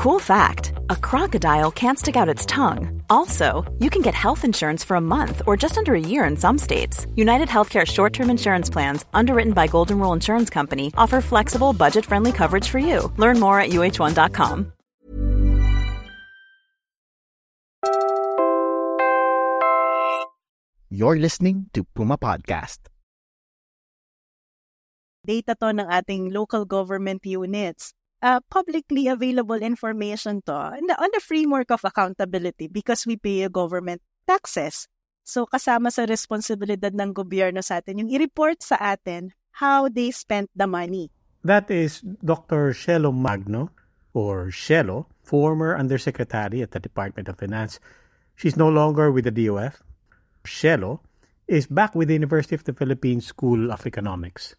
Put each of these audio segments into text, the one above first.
Cool fact a crocodile can't stick out its tongue. Also, you can get health insurance for a month or just under a year in some states. United Healthcare short term insurance plans, underwritten by Golden Rule Insurance Company, offer flexible, budget friendly coverage for you. Learn more at uh1.com. You're listening to Puma Podcast. Data to ng ating local government units. Uh, publicly available information to on the, framework of accountability because we pay government taxes. So kasama sa responsibilidad ng gobyerno sa atin yung i-report sa atin how they spent the money. That is Dr. Shelo Magno, or Shelo, former Undersecretary at the Department of Finance. She's no longer with the DOF. Shelo is back with the University of the Philippines School of Economics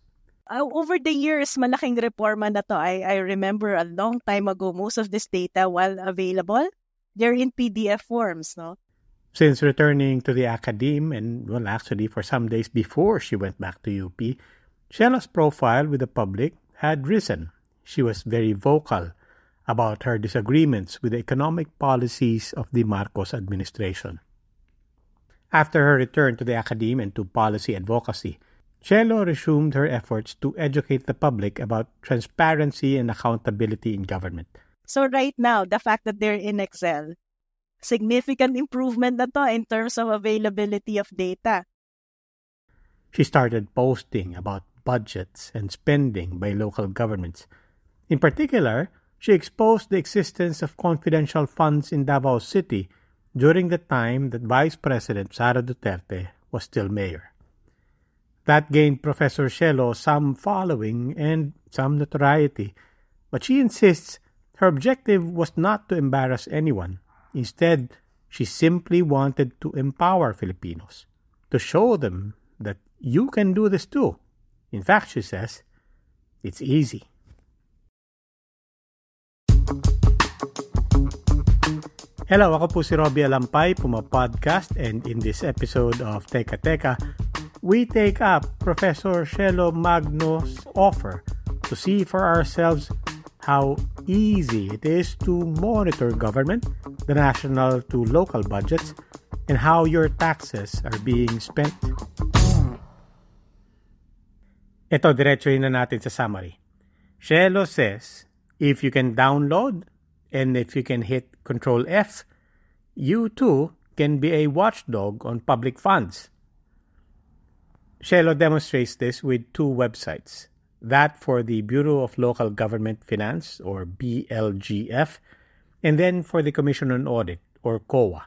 uh, over the years, malaking reforma na to. I, I remember a long time ago, most of this data, while available, they're in PDF forms, no? Since returning to the academe, and well, actually for some days before she went back to UP, Shelo's profile with the public had risen. She was very vocal about her disagreements with the economic policies of the Marcos administration. After her return to the academe and to policy advocacy, Shelo resumed her efforts to educate the public about transparency and accountability in government. So right now, the fact that they're in Excel, significant improvement na to in terms of availability of data. She started posting about budgets and spending by local governments. In particular, she exposed the existence of confidential funds in Davao City during the time that Vice President Sara Duterte was still mayor. That gained Professor Shelo some following and some notoriety, but she insists her objective was not to embarrass anyone. Instead, she simply wanted to empower Filipinos, to show them that you can do this too. In fact, she says, it's easy. Hello, ako po si Robbie Alampay, Puma Podcast, and in this episode of Teka Teka, we take up Professor Shelo Magno's offer to see for ourselves how easy it is to monitor government, the national to local budgets, and how your taxes are being spent. Ito, diretsuhin na natin sa summary. Shelo says, if you can download and if you can hit Control F, you too can be a watchdog on public funds. Shelo demonstrates this with two websites that for the Bureau of Local Government Finance, or BLGF, and then for the Commission on Audit, or COA.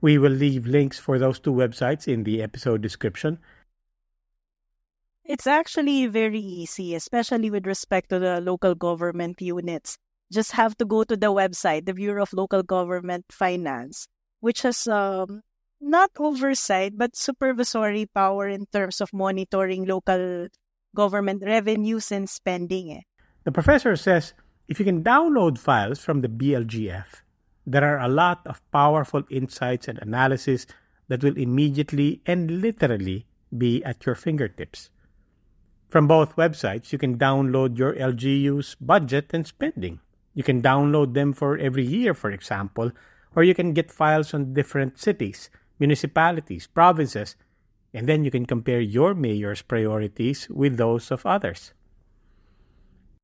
We will leave links for those two websites in the episode description. It's actually very easy, especially with respect to the local government units. Just have to go to the website, the Bureau of Local Government Finance, which has um, not oversight, but supervisory power in terms of monitoring local government revenues and spending. Eh. The professor says if you can download files from the BLGF, there are a lot of powerful insights and analysis that will immediately and literally be at your fingertips. From both websites, you can download your LGU's budget and spending. You can download them for every year, for example, or you can get files on different cities municipalities, provinces, and then you can compare your mayor's priorities with those of others.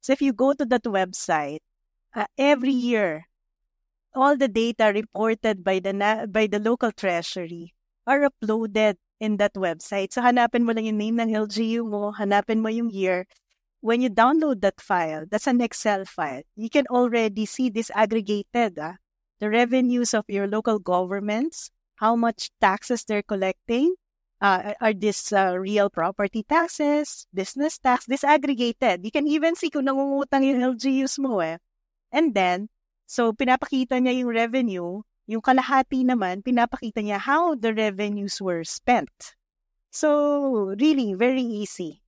So if you go to that website, uh, every year, all the data reported by the na- by the local treasury are uploaded in that website. So hanapin mo lang yung name ng LGU mo, hanapin mo yung year. When you download that file, that's an Excel file. You can already see this aggregated, ah, the revenues of your local governments, how much taxes they're collecting. Uh, are this uh, real property taxes, business tax, disaggregated. You can even see kung nangungutang yung LGUs mo eh. And then, so pinapakita niya yung revenue, yung kalahati naman, pinapakita niya how the revenues were spent. So, really, very easy.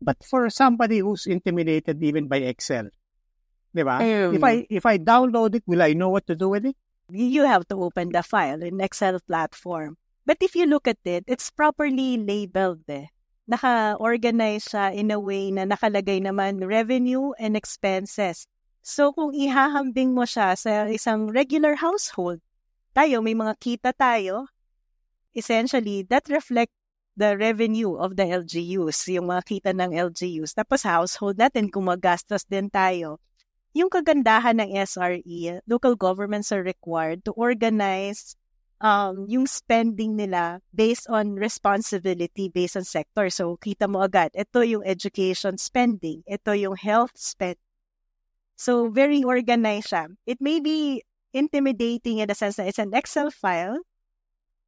But for somebody who's intimidated even by Excel, di ba? Um, if I if I download it, will I know what to do with it? You have to open the file in Excel platform. But if you look at it, it's properly labeled. Eh. naka-organize siya in a way na nakalagay naman revenue and expenses. So kung ihahambing mo siya sa isang regular household, tayo may mga kita tayo, essentially that reflect the revenue of the LGUs, yung mga kita ng LGUs. Tapos household natin, kung magastos din tayo. Yung kagandahan ng SRE, local governments are required to organize um, yung spending nila based on responsibility, based on sector. So, kita mo agad, ito yung education spending, ito yung health spend. So, very organized siya. It may be intimidating in the sense that it's an Excel file,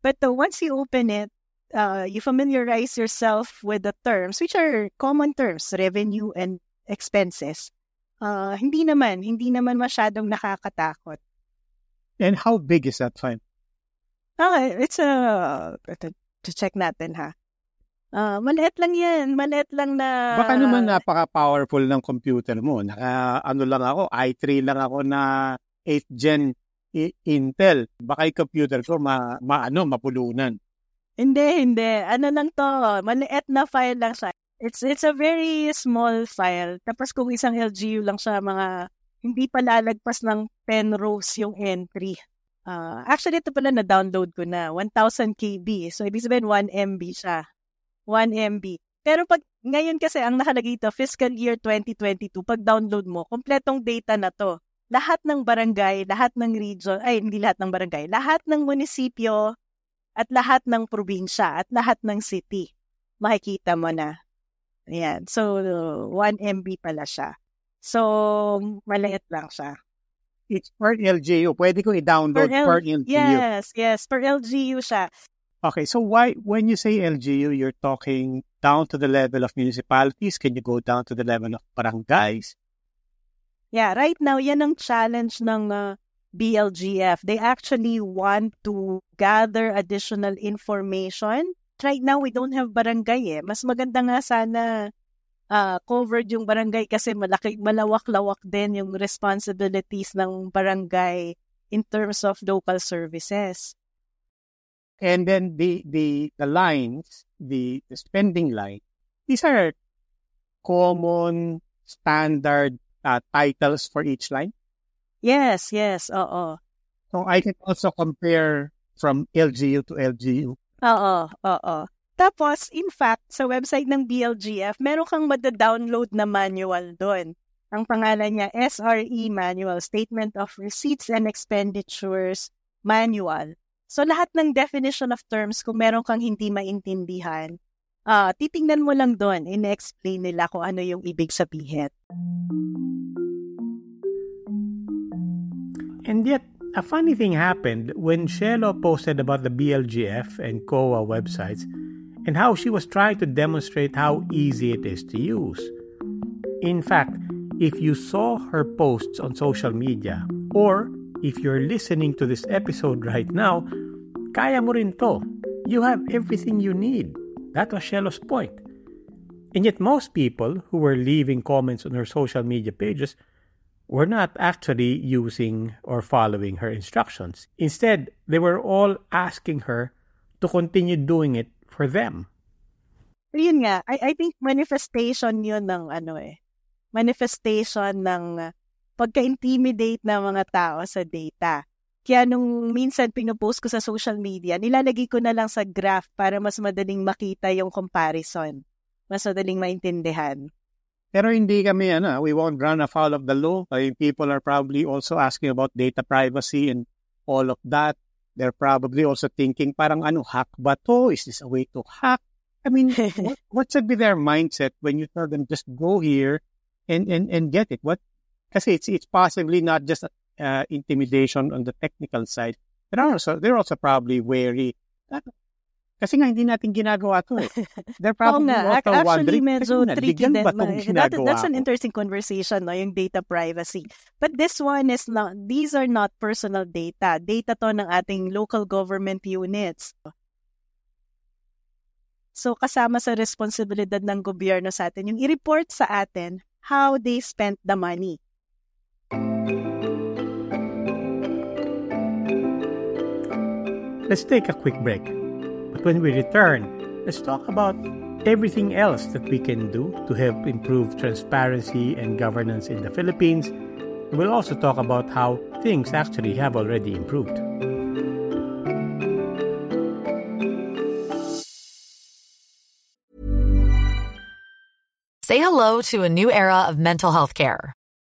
but uh, once you open it, uh, you familiarize yourself with the terms, which are common terms, revenue and expenses. Uh, hindi naman, hindi naman masyadong nakakatakot. And how big is that file? Okay, it's a... To, to check natin ha. Uh, maliit lang yan. Maliit lang na... Baka naman napaka-powerful ng computer mo. Naka, ano lang ako, i3 lang ako na 8th gen Intel. Baka yung computer ko ma, ma ano, mapulunan. Hindi, hindi. Ano lang to, maliit na file lang siya. It's it's a very small file. Tapos kung isang LGU lang siya, mga hindi pa lalagpas ng 10 rows yung entry. Uh, actually, ito pala na-download ko na. 1,000 KB. So, ibig sabihin 1 MB siya. 1 MB. Pero pag ngayon kasi ang nakalagay ito, fiscal year 2022, pag download mo, kompletong data na to. Lahat ng barangay, lahat ng region, ay hindi lahat ng barangay, lahat ng munisipyo, at lahat ng probinsya, at lahat ng city. Makikita mo na. Ayan. So, 1 MB pala siya. So, maliit lang siya it's per LGU. Pwede ko i-download per, L- per LGU. Yes, yes. Per LGU siya. Okay, so why when you say LGU, you're talking down to the level of municipalities? Can you go down to the level of barangays? Yeah, right now, yan ang challenge ng uh, BLGF. They actually want to gather additional information. Right now, we don't have barangay eh. Mas maganda nga sana uh, covered yung barangay kasi malaki, malawak-lawak din yung responsibilities ng barangay in terms of local services. And then the the the lines, the, the spending line, these are common standard uh, titles for each line. Yes, yes, oo. So I can also compare from LGU to LGU. Oo, oo. Tapos, in fact, sa website ng BLGF, meron kang mada-download na manual doon. Ang pangalan niya, SRE Manual, Statement of Receipts and Expenditures Manual. So, lahat ng definition of terms, kung meron kang hindi maintindihan, uh, titingnan mo lang doon, in-explain nila kung ano yung ibig sabihin. And yet, a funny thing happened when Shelo posted about the BLGF and COA websites – and how she was trying to demonstrate how easy it is to use. In fact, if you saw her posts on social media, or if you're listening to this episode right now, kaya mo rin to. You have everything you need. That was Shelo's point. And yet most people who were leaving comments on her social media pages were not actually using or following her instructions. Instead, they were all asking her to continue doing it for them. Yun nga, I, I think manifestation yun ng ano eh. Manifestation ng pagka-intimidate ng mga tao sa data. Kaya nung minsan pinupost ko sa social media, nilalagay ko na lang sa graph para mas madaling makita yung comparison. Mas madaling maintindihan. Pero hindi kami, ano, we won't run afoul of the law. I mean, people are probably also asking about data privacy and all of that. They're probably also thinking, parang ano, hack ba to? Is this a way to hack? I mean, what, what should be their mindset when you tell them just go here and, and, and get it? What? Kasi it's, it's possibly not just uh, intimidation on the technical side. They're also, they're also probably wary. Kasi nga, hindi natin ginagawa to eh. They're probably nga, also actually, wondering, medyo na, tricky din. ba itong That, that's an interesting conversation, no, yung data privacy. But this one is not, these are not personal data. Data to ng ating local government units. So, kasama sa responsibilidad ng gobyerno sa atin, yung i-report sa atin how they spent the money. Let's take a quick break. But when we return, let's talk about everything else that we can do to help improve transparency and governance in the Philippines. We'll also talk about how things actually have already improved. Say hello to a new era of mental health care.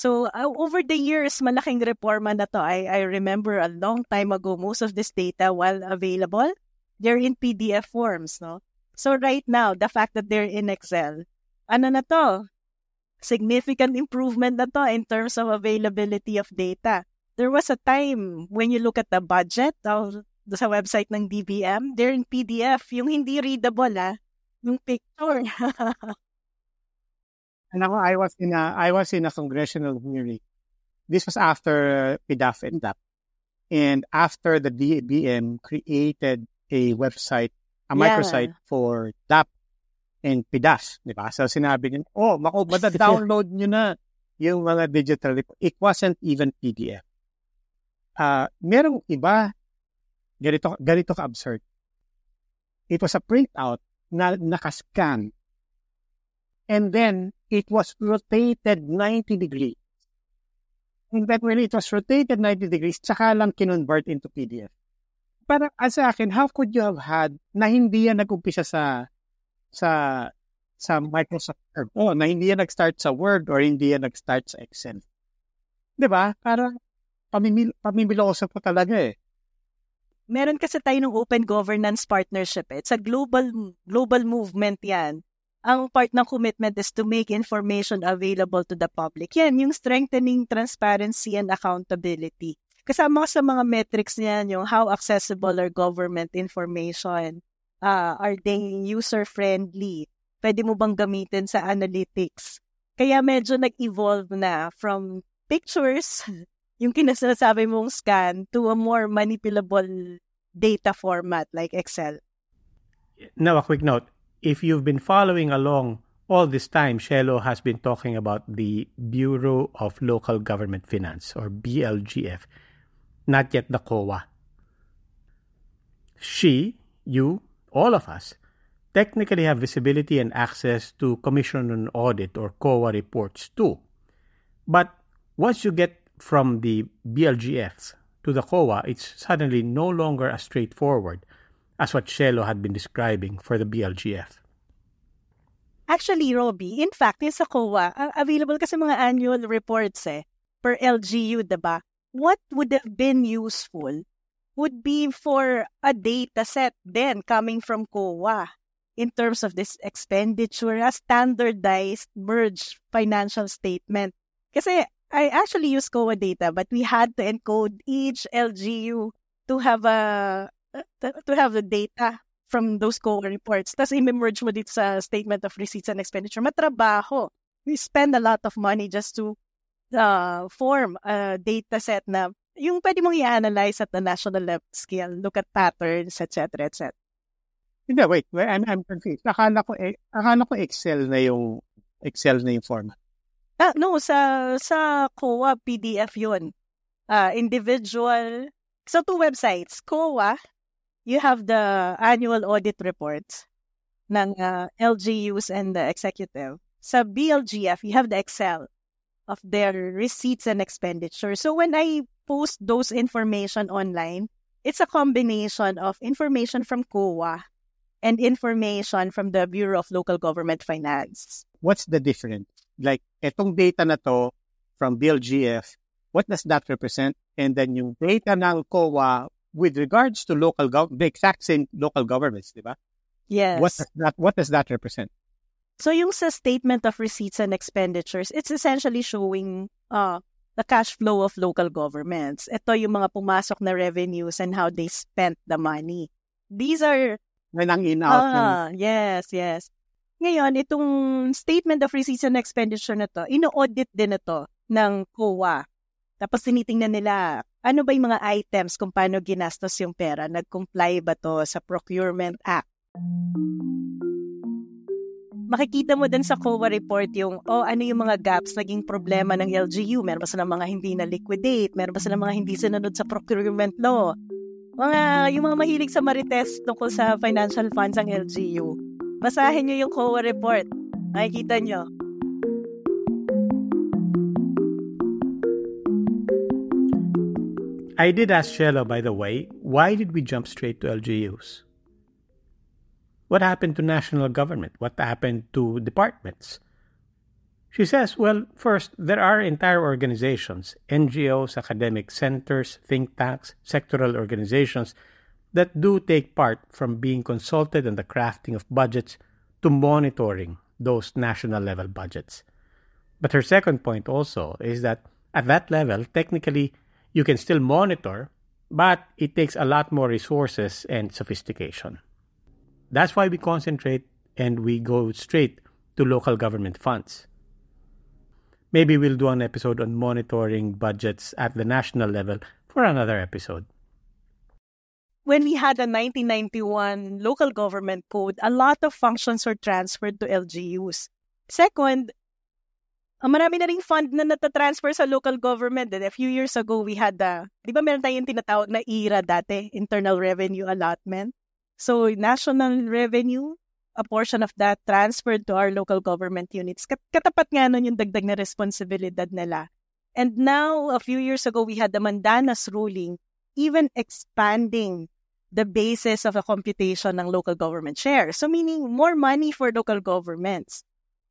So uh, over the years, malaking reforma na to. I, I remember a long time ago, most of this data, while available, they're in PDF forms, no? So right now, the fact that they're in Excel, ano na to? Significant improvement na to in terms of availability of data. There was a time when you look at the budget of sa website ng DBM, they're in PDF. Yung hindi readable, ah, yung picture. And ako, I was in a I was in a congressional hearing. This was after PDAF and DAP. And after the DBM created a website, a Yeah. microsite for DAP and PDAS, di ba? So sinabi niya, oh, mako, download nyo na yung mga digital report. It wasn't even PDF. Uh, merong iba, ganito, ganito ka-absurd. It was a printout na nakascan and then it was rotated 90 degrees. And then when it was rotated 90 degrees, tsaka lang kinonvert into PDF. Parang as sa akin, how could you have had na hindi yan nag-umpisa sa sa sa Microsoft Word o na hindi yan nag-start sa Word or hindi yan nag-start sa Excel. 'Di ba? Parang pamimil pamimiloso po talaga eh. Meron kasi tayo ng open governance partnership. It's a global global movement yan. Ang part ng commitment is to make information available to the public. Yan, yung strengthening transparency and accountability. Kasama sa mga metrics niyan yung how accessible are government information. Uh, are they user-friendly? Pwede mo bang gamitin sa analytics? Kaya medyo nag-evolve na from pictures, yung kinasasabi mong scan, to a more manipulable data format like Excel. Now, a quick note. If you've been following along all this time, Shelo has been talking about the Bureau of Local Government Finance, or BLGF, not yet the COA. She, you, all of us, technically have visibility and access to Commission on Audit or COA reports too. But once you get from the BLGF to the COA, it's suddenly no longer as straightforward as what Shelo had been describing for the BLGF. Actually, Robbie, in fact, yung sa COA, available kasi mga annual reports eh, per LGU, diba? What would have been useful would be for a data set then coming from COA in terms of this expenditure, a standardized merged financial statement. Kasi I actually use COA data, but we had to encode each LGU to have a to have the data from those COA reports. Tapos i-merge mo dito sa statement of receipts and expenditure. Matrabaho. We spend a lot of money just to uh, form a data set na yung pwede mong i-analyze at the national level scale, look at patterns, etc., etc. Hindi, wait. wait I'm, I'm confused. Akala ko, eh, akala ko Excel na yung Excel na yung format. Ah, no, sa sa COA PDF 'yun. Uh, individual. So two websites. COA, you have the annual audit reports ng uh, LGUs and the executive. Sa BLGF, you have the Excel of their receipts and expenditures. So when I post those information online, it's a combination of information from COA and information from the Bureau of Local Government Finance. What's the difference? Like, etong data na to from BLGF, what does that represent? And then yung data ng COA with regards to local government, the exact same local governments, di ba? Yes. What does that, what does that represent? So yung sa statement of receipts and expenditures, it's essentially showing uh, the cash flow of local governments. Ito yung mga pumasok na revenues and how they spent the money. These are... Yan ang in-out. Ah, yes, yes. Ngayon, itong statement of receipts and expenditure na to, ino-audit din ito ng COA. Tapos tinitingnan nila, ano ba yung mga items kung paano ginastos yung pera? Nag-comply ba to sa Procurement Act? makikita mo din sa COA report yung, oh, ano yung mga gaps, naging problema ng LGU. Meron ba silang mga hindi na liquidate? Meron ba silang mga hindi sinunod sa procurement law? Mga, yung mga mahilig sa marites tungkol sa financial funds ang LGU. Basahin nyo yung COA report. Makikita nyo. I did ask Shelo, by the way, why did we jump straight to LGUs? What happened to national government? What happened to departments? She says, well, first, there are entire organizations, NGOs, academic centers, think tanks, sectoral organizations that do take part from being consulted on the crafting of budgets to monitoring those national level budgets. But her second point also is that at that level, technically, you can still monitor, but it takes a lot more resources and sophistication. That's why we concentrate and we go straight to local government funds. Maybe we'll do an episode on monitoring budgets at the national level for another episode. When we had the 1991 local government code, a lot of functions were transferred to LGUs. Second, marami na ring fund na natatransfer sa local government. And a few years ago, we had the, di ba meron tayong tinatawag na IRA dati, Internal Revenue Allotment? So, national revenue, a portion of that transferred to our local government units. Katapat nga nun yung dagdag na responsibilidad nila. And now, a few years ago, we had the Mandanas ruling, even expanding the basis of a computation ng local government share. So meaning, more money for local governments.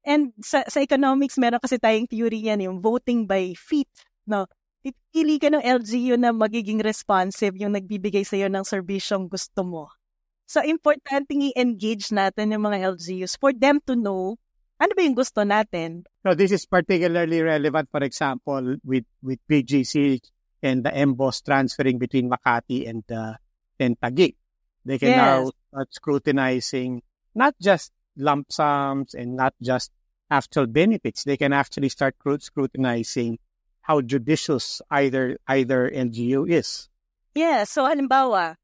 And sa, sa economics, meron kasi tayong theory yan, yung voting by feet. No? Pipili ka ng LGU na magiging responsive yung nagbibigay sa'yo ng serbisyong gusto mo. So, importante i-engage natin yung mga LGUs for them to know ano ba yung gusto natin. So, this is particularly relevant, for example, with, with PGC and the MBOS transferring between Makati and, uh, and Taguig. They can yes. now start scrutinizing not just lump sums and not just actual benefits. They can actually start scrutinizing how judicious either either LGU is. Yeah, so halimbawa,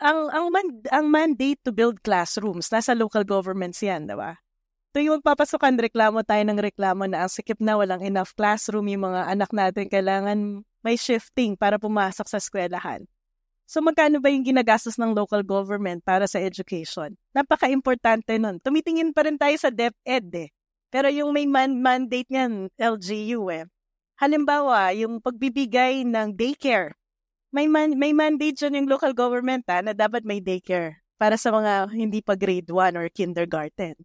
ang ang man, ang mandate to build classrooms nasa local governments 'yan, 'di ba? Tuwing magpapasokan, reklamo tayo ng reklamo na ang sikip na walang enough classroom, yung mga anak natin kailangan may shifting para pumasok sa eskwelahan. So magkano ba yung ginagastos ng local government para sa education? Napaka-importante nun. Tumitingin pa rin tayo sa DepEd eh. Pero yung may man- mandate niyan, LGU eh. Halimbawa, yung pagbibigay ng daycare may man, may mandate dyan yung local government ha, na dapat may daycare para sa mga hindi pa grade 1 or kindergarten.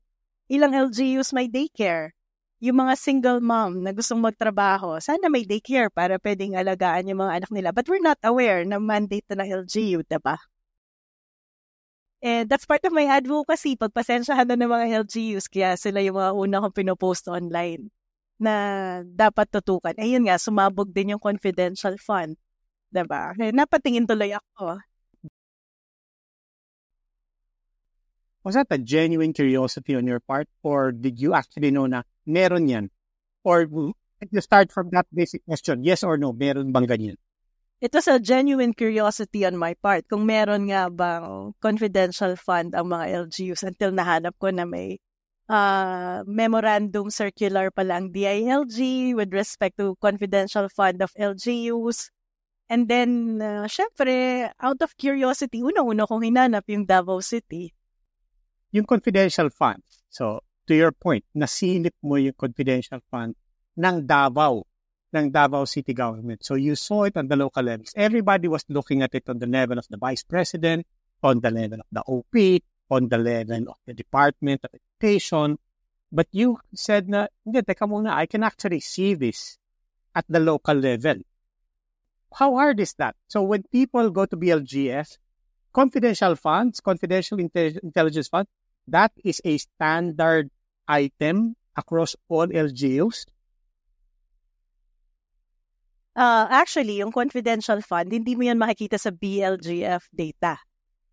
Ilang LGUs may daycare. Yung mga single mom na gustong magtrabaho, sana may daycare para pwedeng alagaan yung mga anak nila. But we're not aware na mandate na LGU, diba? And that's part of my advocacy. Pagpasensyahan na ng mga LGUs, kaya sila yung mga una kong pinopost online na dapat tutukan. Ayun nga, sumabog din yung confidential fund Diba? Kaya napatingin tuloy ako. Was that a genuine curiosity on your part? Or did you actually know na meron yan? Or you start from that basic question, yes or no, meron bang ganyan? It was a genuine curiosity on my part kung meron nga bang confidential fund ang mga LGUs until nahanap ko na may uh, memorandum circular pa lang DILG with respect to confidential fund of LGUs. And then, uh, syempre, out of curiosity, una-una kong hinanap yung Davao City. Yung confidential fund. So, to your point, nasilip mo yung confidential fund ng Davao, ng Davao City government. So you saw it on the local levels. Everybody was looking at it on the level of the vice president, on the level of the OP, on the level of the Department of Education. But you said na, hindi, teka muna, I can actually see this at the local level. How hard is that? So when people go to BLGF, confidential funds, confidential intelligence fund, that is a standard item across all LGUs. Uh, actually, yung confidential fund, hindi mo yan makikita sa BLGF data.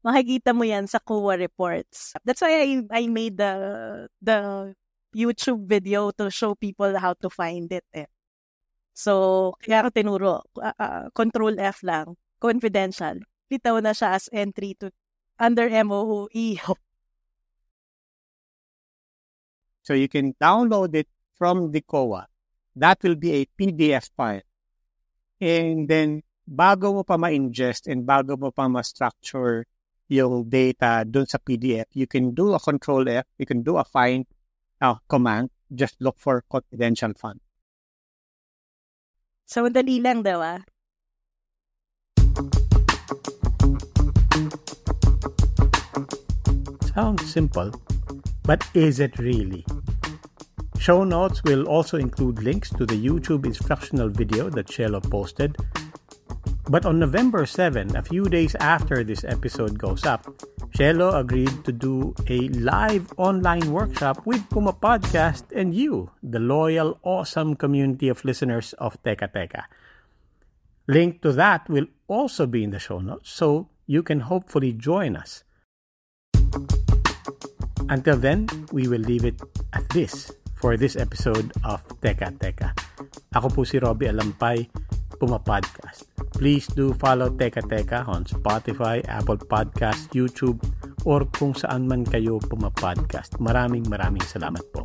Makikita mo yan sa COA reports. That's why I, I made the, the YouTube video to show people how to find it. Eh. So, kaya ko tinuro, uh, uh, control F lang, confidential. Bitaw na siya as entry to under MOE. So you can download it from the COA. That will be a PDF file. And then, bago mo pa ma-ingest and bago mo pa ma-structure yung data dun sa PDF, you can do a control F, you can do a find uh, command, just look for confidential fund. So, dali lang daw ah. Sounds simple, but is it really? Show notes will also include links to the YouTube instructional video that Shelo posted. But on November 7, a few days after this episode goes up, Shelo agreed to do a live online workshop with Puma Podcast and you, the loyal, awesome community of listeners of Teka Teka. Link to that will also be in the show notes, so you can hopefully join us. Until then, we will leave it at this for this episode of Teka Teka. Ako po si Robbie Alampay, Puma Podcast. Please do follow Teka Teka on Spotify, Apple Podcast, YouTube, or kung saan man kayo Puma Podcast. Maraming maraming salamat po.